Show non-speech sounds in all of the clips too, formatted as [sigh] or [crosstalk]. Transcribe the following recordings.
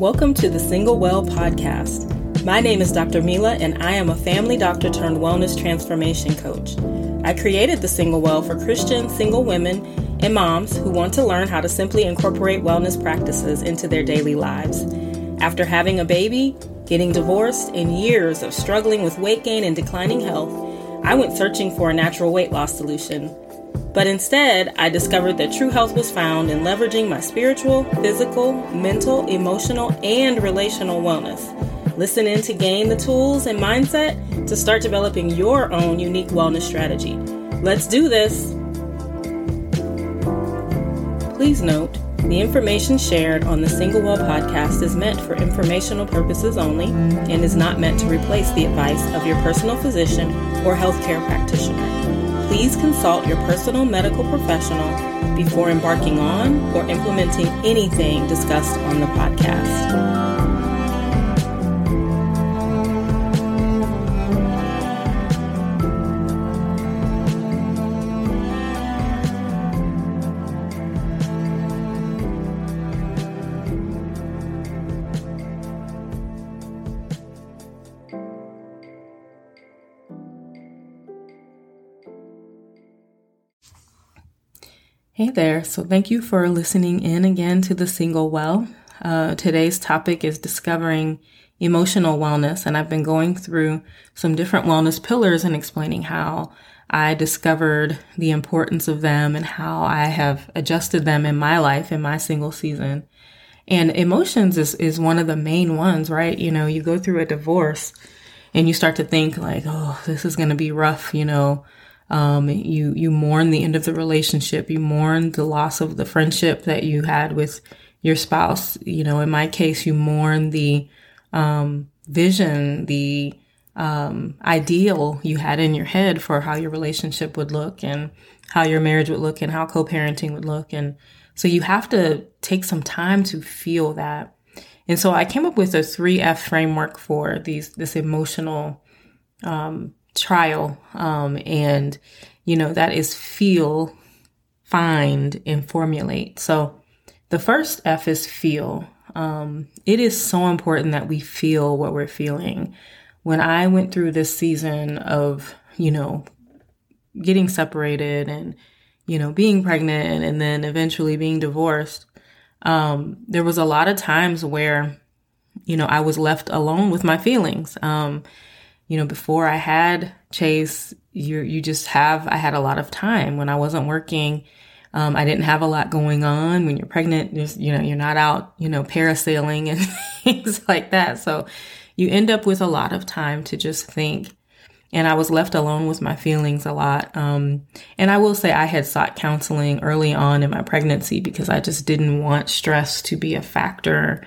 Welcome to the Single Well podcast. My name is Dr. Mila, and I am a family doctor turned wellness transformation coach. I created the Single Well for Christian single women and moms who want to learn how to simply incorporate wellness practices into their daily lives. After having a baby, getting divorced, and years of struggling with weight gain and declining health, I went searching for a natural weight loss solution. But instead, I discovered that true health was found in leveraging my spiritual, physical, mental, emotional, and relational wellness. Listen in to gain the tools and mindset to start developing your own unique wellness strategy. Let's do this! Please note, the information shared on the Single Well podcast is meant for informational purposes only and is not meant to replace the advice of your personal physician or healthcare practitioner please consult your personal medical professional before embarking on or implementing anything discussed on the podcast. Hey there. So, thank you for listening in again to the Single Well. Uh, today's topic is discovering emotional wellness, and I've been going through some different wellness pillars and explaining how I discovered the importance of them and how I have adjusted them in my life in my single season. And emotions is, is one of the main ones, right? You know, you go through a divorce and you start to think like, oh, this is going to be rough, you know, um, you, you mourn the end of the relationship. You mourn the loss of the friendship that you had with your spouse. You know, in my case, you mourn the, um, vision, the, um, ideal you had in your head for how your relationship would look and how your marriage would look and how co-parenting would look. And so you have to take some time to feel that. And so I came up with a 3F framework for these, this emotional, um, trial. Um, and, you know, that is feel, find, and formulate. So the first F is feel. Um, it is so important that we feel what we're feeling. When I went through this season of, you know, getting separated and, you know, being pregnant and then eventually being divorced, um, there was a lot of times where, you know, I was left alone with my feelings. Um, you know, before I had Chase, you you just have I had a lot of time when I wasn't working. Um, I didn't have a lot going on. When you're pregnant, you know, you're not out, you know, parasailing [laughs] and things like that. So you end up with a lot of time to just think. And I was left alone with my feelings a lot. Um, and I will say I had sought counseling early on in my pregnancy because I just didn't want stress to be a factor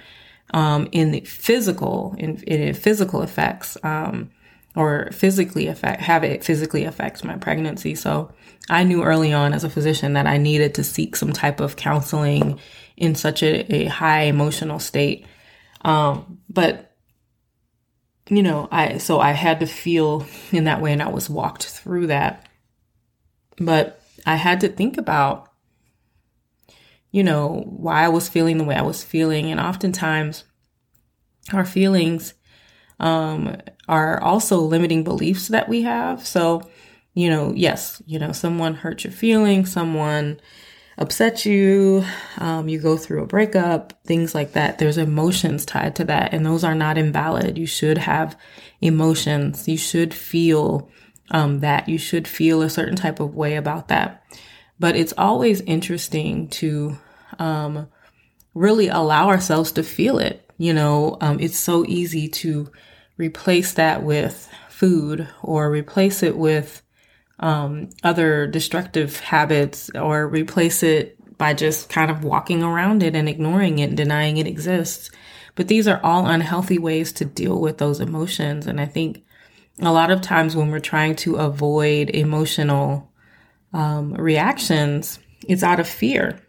um, in the physical in, in physical effects. Um, or physically affect have it physically affect my pregnancy. So I knew early on as a physician that I needed to seek some type of counseling in such a, a high emotional state. Um, but you know, I so I had to feel in that way and I was walked through that. But I had to think about you know, why I was feeling the way I was feeling and oftentimes our feelings um, are also limiting beliefs that we have. So, you know, yes, you know, someone hurt your feelings, someone upset you, um, you go through a breakup, things like that. There's emotions tied to that, and those are not invalid. You should have emotions. You should feel um, that. You should feel a certain type of way about that. But it's always interesting to um, really allow ourselves to feel it. You know, um, it's so easy to replace that with food or replace it with um, other destructive habits or replace it by just kind of walking around it and ignoring it and denying it exists. But these are all unhealthy ways to deal with those emotions. And I think a lot of times when we're trying to avoid emotional um, reactions, it's out of fear.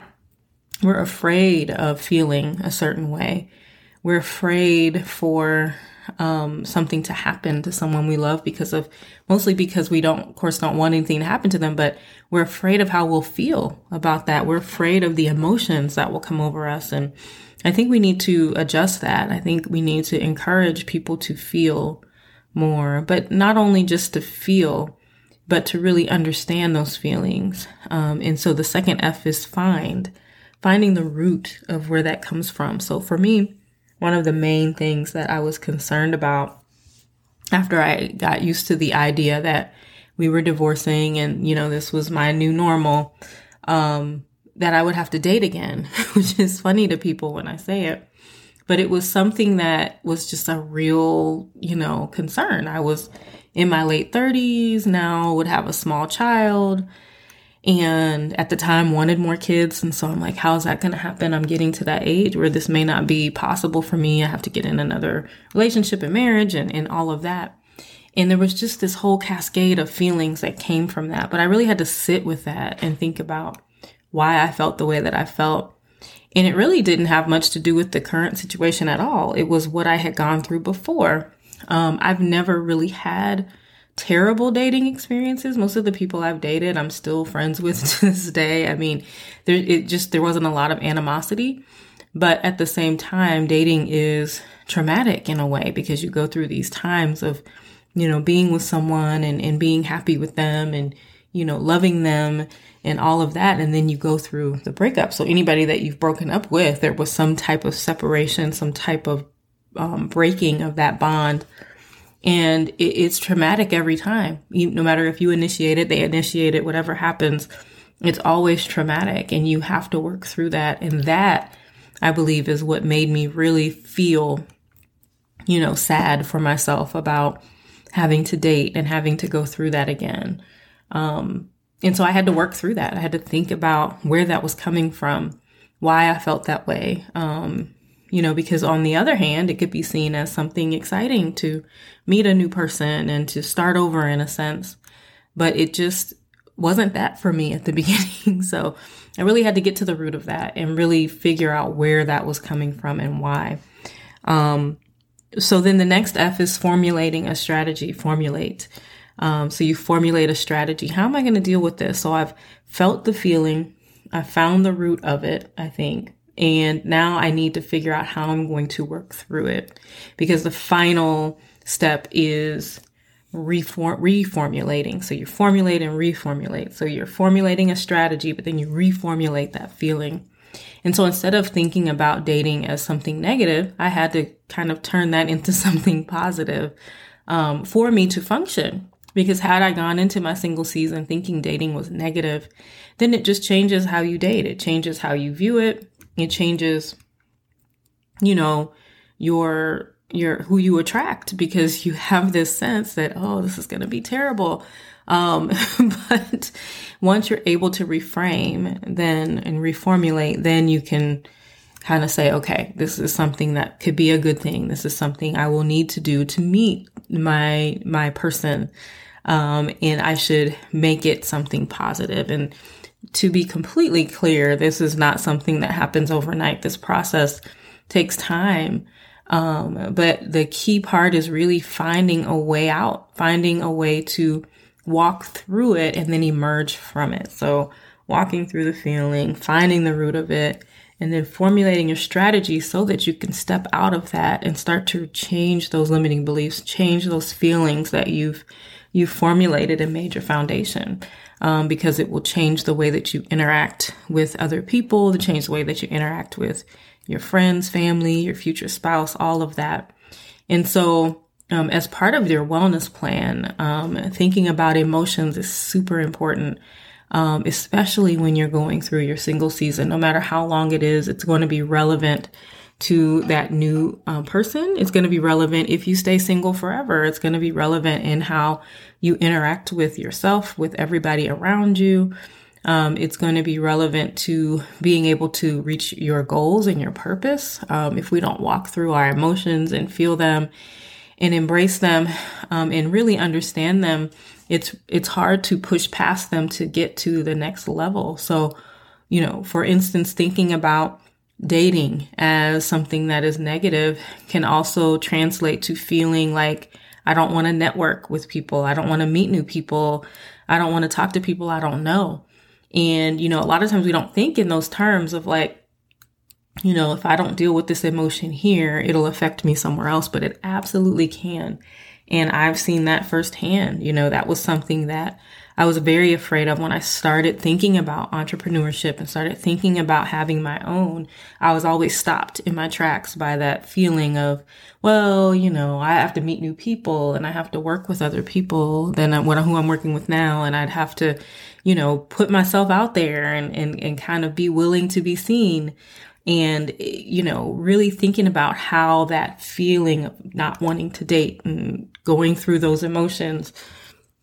We're afraid of feeling a certain way. We're afraid for um, something to happen to someone we love because of mostly because we don't, of course, don't want anything to happen to them, but we're afraid of how we'll feel about that. We're afraid of the emotions that will come over us. And I think we need to adjust that. I think we need to encourage people to feel more, but not only just to feel, but to really understand those feelings. Um, and so the second F is find, finding the root of where that comes from. So for me, one of the main things that I was concerned about after I got used to the idea that we were divorcing and, you know, this was my new normal, um, that I would have to date again, [laughs] which is funny to people when I say it but it was something that was just a real, you know, concern. I was in my late 30s now, would have a small child, and at the time wanted more kids. And so I'm like, how's that going to happen? I'm getting to that age where this may not be possible for me. I have to get in another relationship and marriage and, and all of that. And there was just this whole cascade of feelings that came from that. But I really had to sit with that and think about why I felt the way that I felt and it really didn't have much to do with the current situation at all. It was what I had gone through before. Um, I've never really had terrible dating experiences. Most of the people I've dated, I'm still friends with [laughs] to this day. I mean, there, it just, there wasn't a lot of animosity. But at the same time, dating is traumatic in a way because you go through these times of, you know, being with someone and, and being happy with them and, you know, loving them and all of that. And then you go through the breakup. So anybody that you've broken up with, there was some type of separation, some type of um, breaking of that bond. And it, it's traumatic every time. You, no matter if you initiate it, they initiate it, whatever happens, it's always traumatic and you have to work through that. And that, I believe, is what made me really feel, you know, sad for myself about having to date and having to go through that again. Um, and so I had to work through that. I had to think about where that was coming from, why I felt that way. Um, you know, because on the other hand, it could be seen as something exciting to meet a new person and to start over in a sense. But it just wasn't that for me at the [laughs] beginning. so I really had to get to the root of that and really figure out where that was coming from and why. Um, so then the next F is formulating a strategy, formulate. Um, so you formulate a strategy. How am I going to deal with this? So I've felt the feeling. I found the root of it, I think. And now I need to figure out how I'm going to work through it because the final step is reform, reformulating. So you formulate and reformulate. So you're formulating a strategy, but then you reformulate that feeling. And so instead of thinking about dating as something negative, I had to kind of turn that [laughs] into something positive um, for me to function. Because had I gone into my single season thinking dating was negative, then it just changes how you date. It changes how you view it. It changes, you know, your your who you attract because you have this sense that oh this is going to be terrible. Um, [laughs] but once you're able to reframe then and reformulate then you can kind of say okay this is something that could be a good thing. This is something i will need to do to meet my my person. Um, and I should make it something. And to be completely clear, this is not something that happens overnight. This process takes time. Um, but the key part is really finding a way out, finding a way to walk through it and then emerge from it. So walking through the feeling, finding the root of it, and then formulating your strategy so that you can step out of that and start to change those limiting beliefs, change those feelings that you've you formulated and made your foundation. Um, because it will change the way that you interact with other people, to change the way that you interact with your friends, family, your future spouse, all of that. And so, um, as part of your wellness plan, um, thinking about emotions is super important, um, especially when you're going through your single season. No matter how long it is, it's going to be relevant to that new um, person. It's going to be relevant if you stay single forever. It's going to be relevant in how you interact with yourself, with everybody around you. Um, it's going to be relevant to being able to reach your goals and your purpose. Um, if we don't walk through our emotions and feel them and embrace them um, and really understand them, it's it's hard to push past them to get to the next level. So, you know, for instance, thinking about dating as something that is negative can also translate to feeling like I don't want to network with people. I don't want to meet new people. I don't want to talk to people I don't know. And, you know, a lot of times we don't think in those terms of like, you know, if I don't deal with this emotion here, it'll affect me somewhere else, but it absolutely can. And I've seen that firsthand. You know, that was something that I was very afraid of when I started thinking about entrepreneurship and started thinking about having my own. I was always stopped in my tracks by that feeling of, well, you know, I have to meet new people and I have to work with other people than who I'm working with now. And I'd have to, you know, put myself out there and, and, and kind of be willing to be seen and you know really thinking about how that feeling of not wanting to date and going through those emotions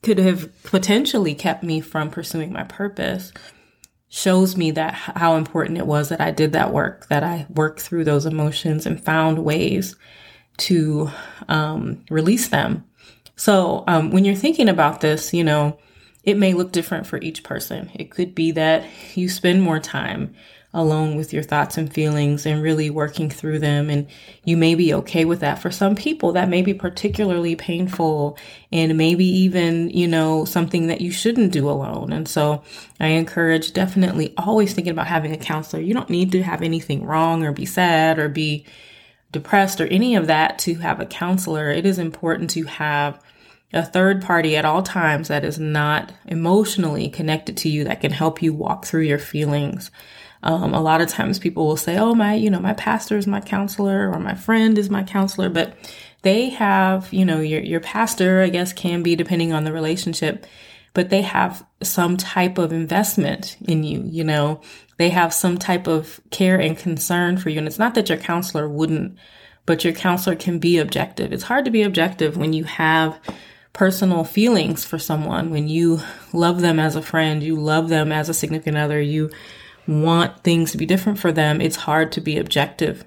could have potentially kept me from pursuing my purpose shows me that how important it was that I did that work, that I worked through those emotions and found ways to um, release them. So um, when you're thinking about this, you know, it may look different for each person. It could be that you spend more time alone with your thoughts and feelings and really working through them. And you may be okay with that. For some people, that may be particularly painful and maybe even, you know, something that you shouldn't do alone. And so I encourage definitely always thinking about having a counselor. You don't need to have anything wrong or be sad or be depressed or any of that to have a counselor. It is important to have a third party at all times that is not emotionally connected to you that can help you walk through your feelings. Um, a lot of times people will say, oh, my, you know, my pastor is my counselor or my friend is my counselor, but they have, you know, your, your pastor, I guess, can be depending on the relationship, but they have some type of investment in you, you know, they have some type of care and concern for you. And it's not that your counselor wouldn't, but your counselor can be objective. It's hard to be objective when you have personal feelings for someone, when you love them as a friend, you love them as a significant other, you want things to be different for them, it's hard to be objective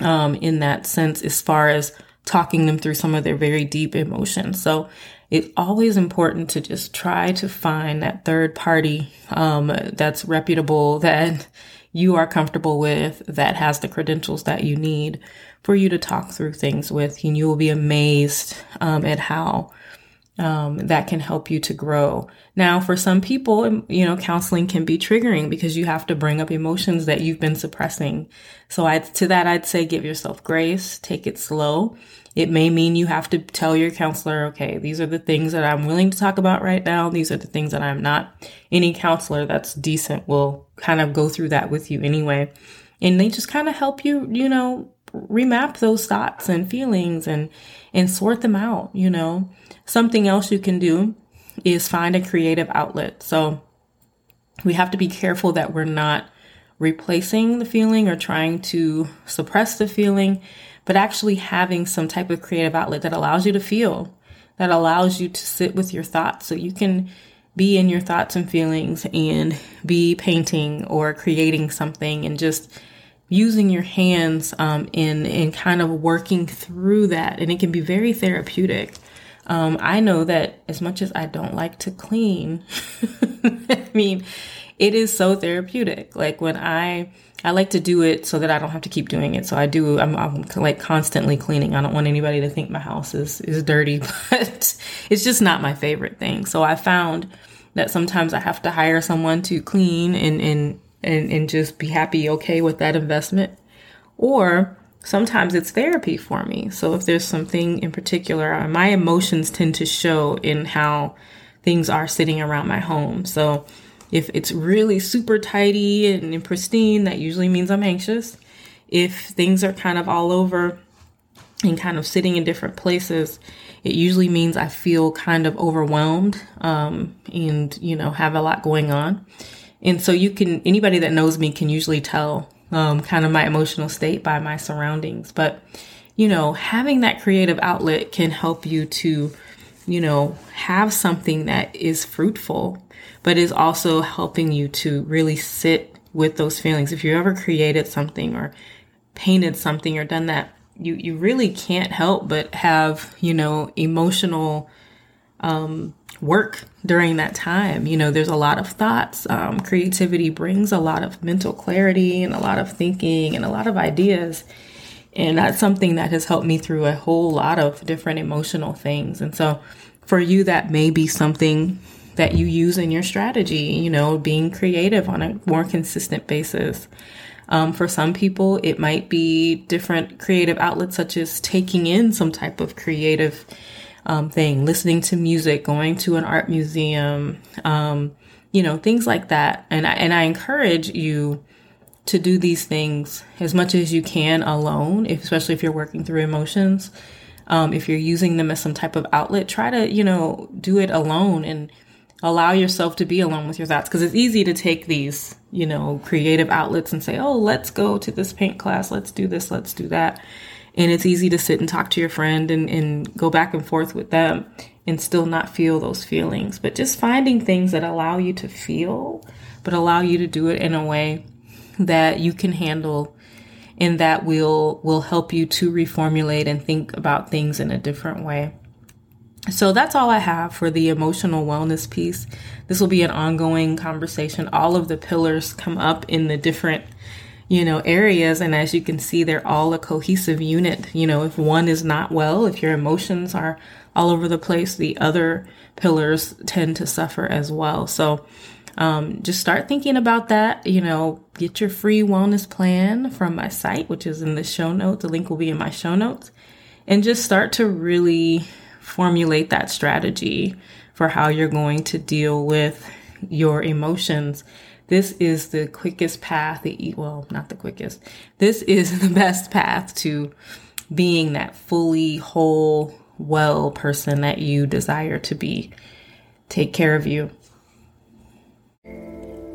um, in that sense as far as talking them through some of their very deep emotions. So it's always important to just try to find that third party um, that's reputable, [laughs] that you are comfortable with, that has the credentials that you need for you to talk through things with. And you will be amazed um, at how um, that can help you to grow. Now, for some people, um, you know, counseling can be triggering because you have to bring up emotions that you've been suppressing. So I, to that, I'd say give yourself grace, take it slow. It may mean you have to tell your counselor, okay, these are the things that I'm willing to talk about right now. These are the things that I'm not. Any counselor that's decent will kind of go through that with you anyway. And they just kind of help you, you know, remap those thoughts and feelings and, and sort them out, you know. Something else you can do is find a creative outlet. So we have to be careful that we're not replacing the feeling or trying to suppress the feeling, but actually having some type of creative outlet that allows you to feel, that allows you to sit with your thoughts. So you can be in your thoughts and feelings and be painting or creating something and just using your hands um, in in kind of working through that and it can be very therapeutic um, I know that as much as I don't like to clean, [laughs] I mean, it is so therapeutic. Like when I, I like to do it so that I don't have to keep doing it. So I do, I'm, I'm like constantly cleaning. I don't want anybody to think my house is, is dirty, [laughs] but it's just not my favorite thing. So I found that sometimes I have to hire someone to clean and, and, and, and just be happy, okay with that investment. Or sometimes it's therapy for me. So if there's something in particular, uh, my emotions tend to show in how things are sitting around my home. So if it's really super tidy and pristine, that usually means I'm anxious. If things are kind of all over and kind of sitting in different places, it usually means I feel kind of overwhelmed um, and, you know, have a lot going on. And so you can, anybody that knows me can usually tell um, kind of my emotional state by my surroundings. But, you know, having that creative outlet can help you to, you know, have something that is fruitful, but is also helping you to really sit with those feelings. If you ever created something or painted something or done that, you, you really can't help but have, you know, emotional, um, work during that time. You know, there's a lot of thoughts. Um, creativity brings a lot of mental clarity and a lot of thinking and a lot of ideas. And that's something that has helped me through a whole lot of different emotional things. And so for you, that may be something that you use in your strategy, you know, being creative on a more consistent basis. Um, for some people, it might be different creative outlets, such as taking in some type of creative um, thing, listening to music, going to an art museum, um, you know, things like that. And I, and I encourage you to do these things as much as you can alone, if, especially if you're working through emotions. Um, if you're using them as some type of outlet, try to, you know, do it alone and allow yourself to be alone with your thoughts because it's easy to take these, you know, creative outlets and say, oh, let's go to this paint class, let's do this, let's do that. And it's easy to sit and talk to your friend and, and go back and forth with them and still not feel those feelings. But just finding things that allow you to feel, but allow you to do it in a way that you can handle and that will will help you to reformulate and think about things in a different way. So that's all I have for the emotional wellness piece. This will be an ongoing conversation. All of the pillars come up in the different you know areas and as you can see they're all a cohesive unit you know if one is not well if your emotions are all over the place the other pillars tend to suffer as well so um, just start thinking about that. You know, get your free wellness plan from my site, which is in the show notes. The link will be in my show notes. And just start to really formulate that strategy for how you're going to deal with your emotions. This is the quickest path, the, well, not the quickest. This is [laughs] the best path to being that fully whole, well person that you desire to be. Take care of you.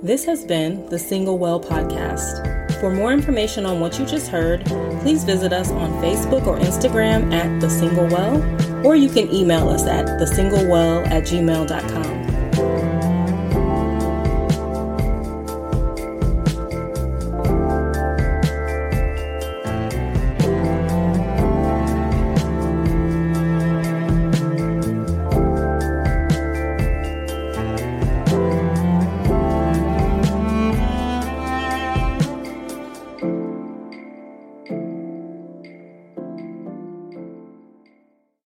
This has been the Single Well podcast. For more information on what you just heard, please visit us on Facebook or Instagram at The Single Well, or you can email us at thesinglewell at gmail.com.